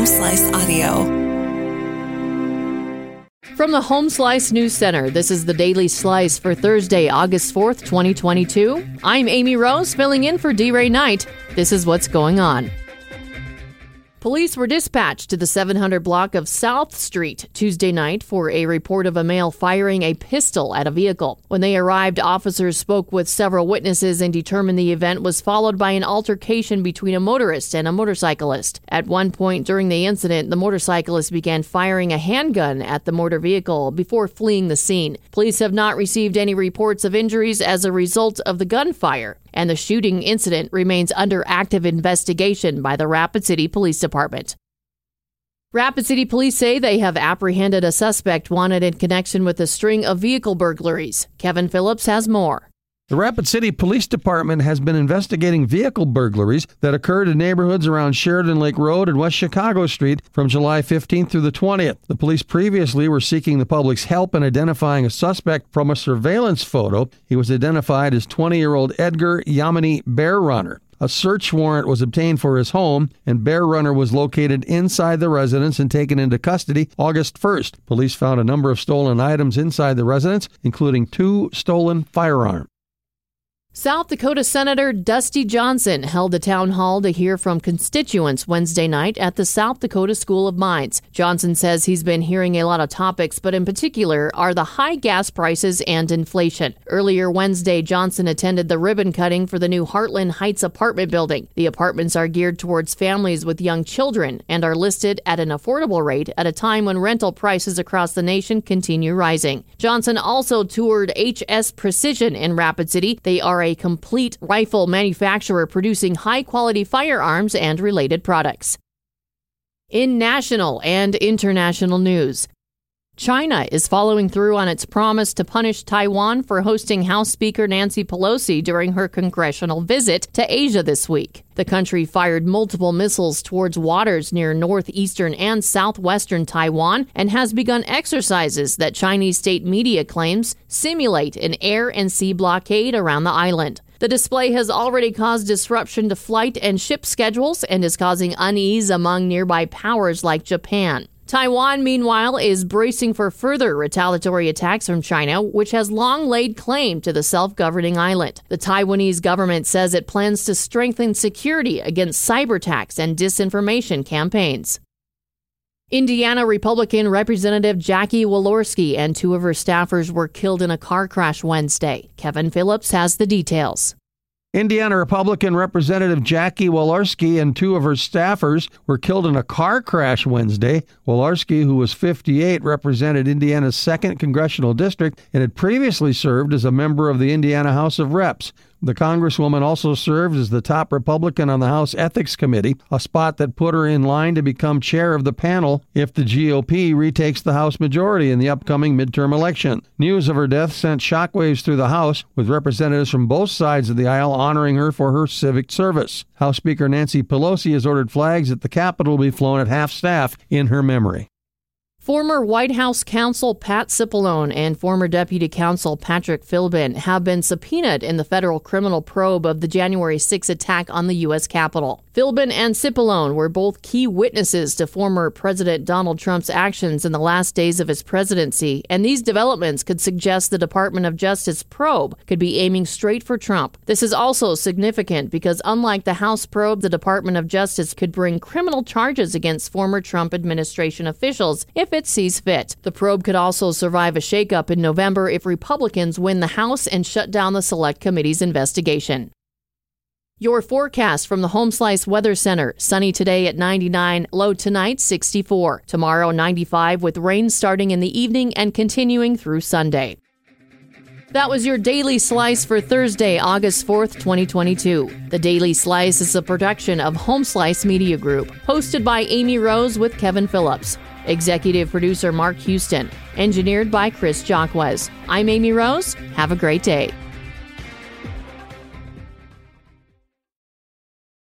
Home Slice Audio. From the Home Slice News Center, this is the Daily Slice for Thursday, August 4th, 2022. I'm Amy Rose, filling in for D. Ray Knight. This is what's going on. Police were dispatched to the 700 block of South Street Tuesday night for a report of a male firing a pistol at a vehicle. When they arrived, officers spoke with several witnesses and determined the event was followed by an altercation between a motorist and a motorcyclist. At one point during the incident, the motorcyclist began firing a handgun at the motor vehicle before fleeing the scene. Police have not received any reports of injuries as a result of the gunfire and the shooting incident remains under active investigation by the Rapid City Police Department. Rapid City Police say they have apprehended a suspect wanted in connection with a string of vehicle burglaries. Kevin Phillips has more. The Rapid City Police Department has been investigating vehicle burglaries that occurred in neighborhoods around Sheridan Lake Road and West Chicago Street from July 15th through the 20th. The police previously were seeking the public's help in identifying a suspect from a surveillance photo. He was identified as 20 year old Edgar Yamini Bear Runner. A search warrant was obtained for his home, and Bear Runner was located inside the residence and taken into custody August 1st. Police found a number of stolen items inside the residence, including two stolen firearms. South Dakota Senator Dusty Johnson held a town hall to hear from constituents Wednesday night at the South Dakota School of Mines. Johnson says he's been hearing a lot of topics, but in particular are the high gas prices and inflation. Earlier Wednesday, Johnson attended the ribbon cutting for the new Heartland Heights apartment building. The apartments are geared towards families with young children and are listed at an affordable rate at a time when rental prices across the nation continue rising. Johnson also toured HS Precision in Rapid City. They are are a complete rifle manufacturer producing high quality firearms and related products. In national and international news, China is following through on its promise to punish Taiwan for hosting House Speaker Nancy Pelosi during her congressional visit to Asia this week. The country fired multiple missiles towards waters near northeastern and southwestern Taiwan and has begun exercises that Chinese state media claims simulate an air and sea blockade around the island. The display has already caused disruption to flight and ship schedules and is causing unease among nearby powers like Japan. Taiwan, meanwhile, is bracing for further retaliatory attacks from China, which has long laid claim to the self governing island. The Taiwanese government says it plans to strengthen security against cyber attacks and disinformation campaigns. Indiana Republican Representative Jackie Walorski and two of her staffers were killed in a car crash Wednesday. Kevin Phillips has the details. Indiana Republican Representative Jackie Walorski and two of her staffers were killed in a car crash Wednesday. Walorski, who was 58, represented Indiana's 2nd Congressional District and had previously served as a member of the Indiana House of Reps. The Congresswoman also served as the top Republican on the House Ethics Committee, a spot that put her in line to become chair of the panel if the GOP retakes the House majority in the upcoming midterm election. News of her death sent shockwaves through the House, with representatives from both sides of the aisle honoring her for her civic service. House Speaker Nancy Pelosi has ordered flags at the Capitol be flown at half staff in her memory. Former White House counsel Pat Cipollone and former deputy counsel Patrick Philbin have been subpoenaed in the federal criminal probe of the January 6 attack on the U.S. Capitol. Philbin and Cipollone were both key witnesses to former President Donald Trump's actions in the last days of his presidency, and these developments could suggest the Department of Justice probe could be aiming straight for Trump. This is also significant because, unlike the House probe, the Department of Justice could bring criminal charges against former Trump administration officials if it sees fit. The probe could also survive a shakeup in November if Republicans win the House and shut down the Select Committee's investigation. Your forecast from the Home Slice Weather Center. Sunny today at 99, low tonight 64. Tomorrow 95 with rain starting in the evening and continuing through Sunday. That was your Daily Slice for Thursday, August 4th, 2022. The Daily Slice is a production of Home Slice Media Group, hosted by Amy Rose with Kevin Phillips. Executive producer Mark Houston. Engineered by Chris Jacquez. I'm Amy Rose. Have a great day.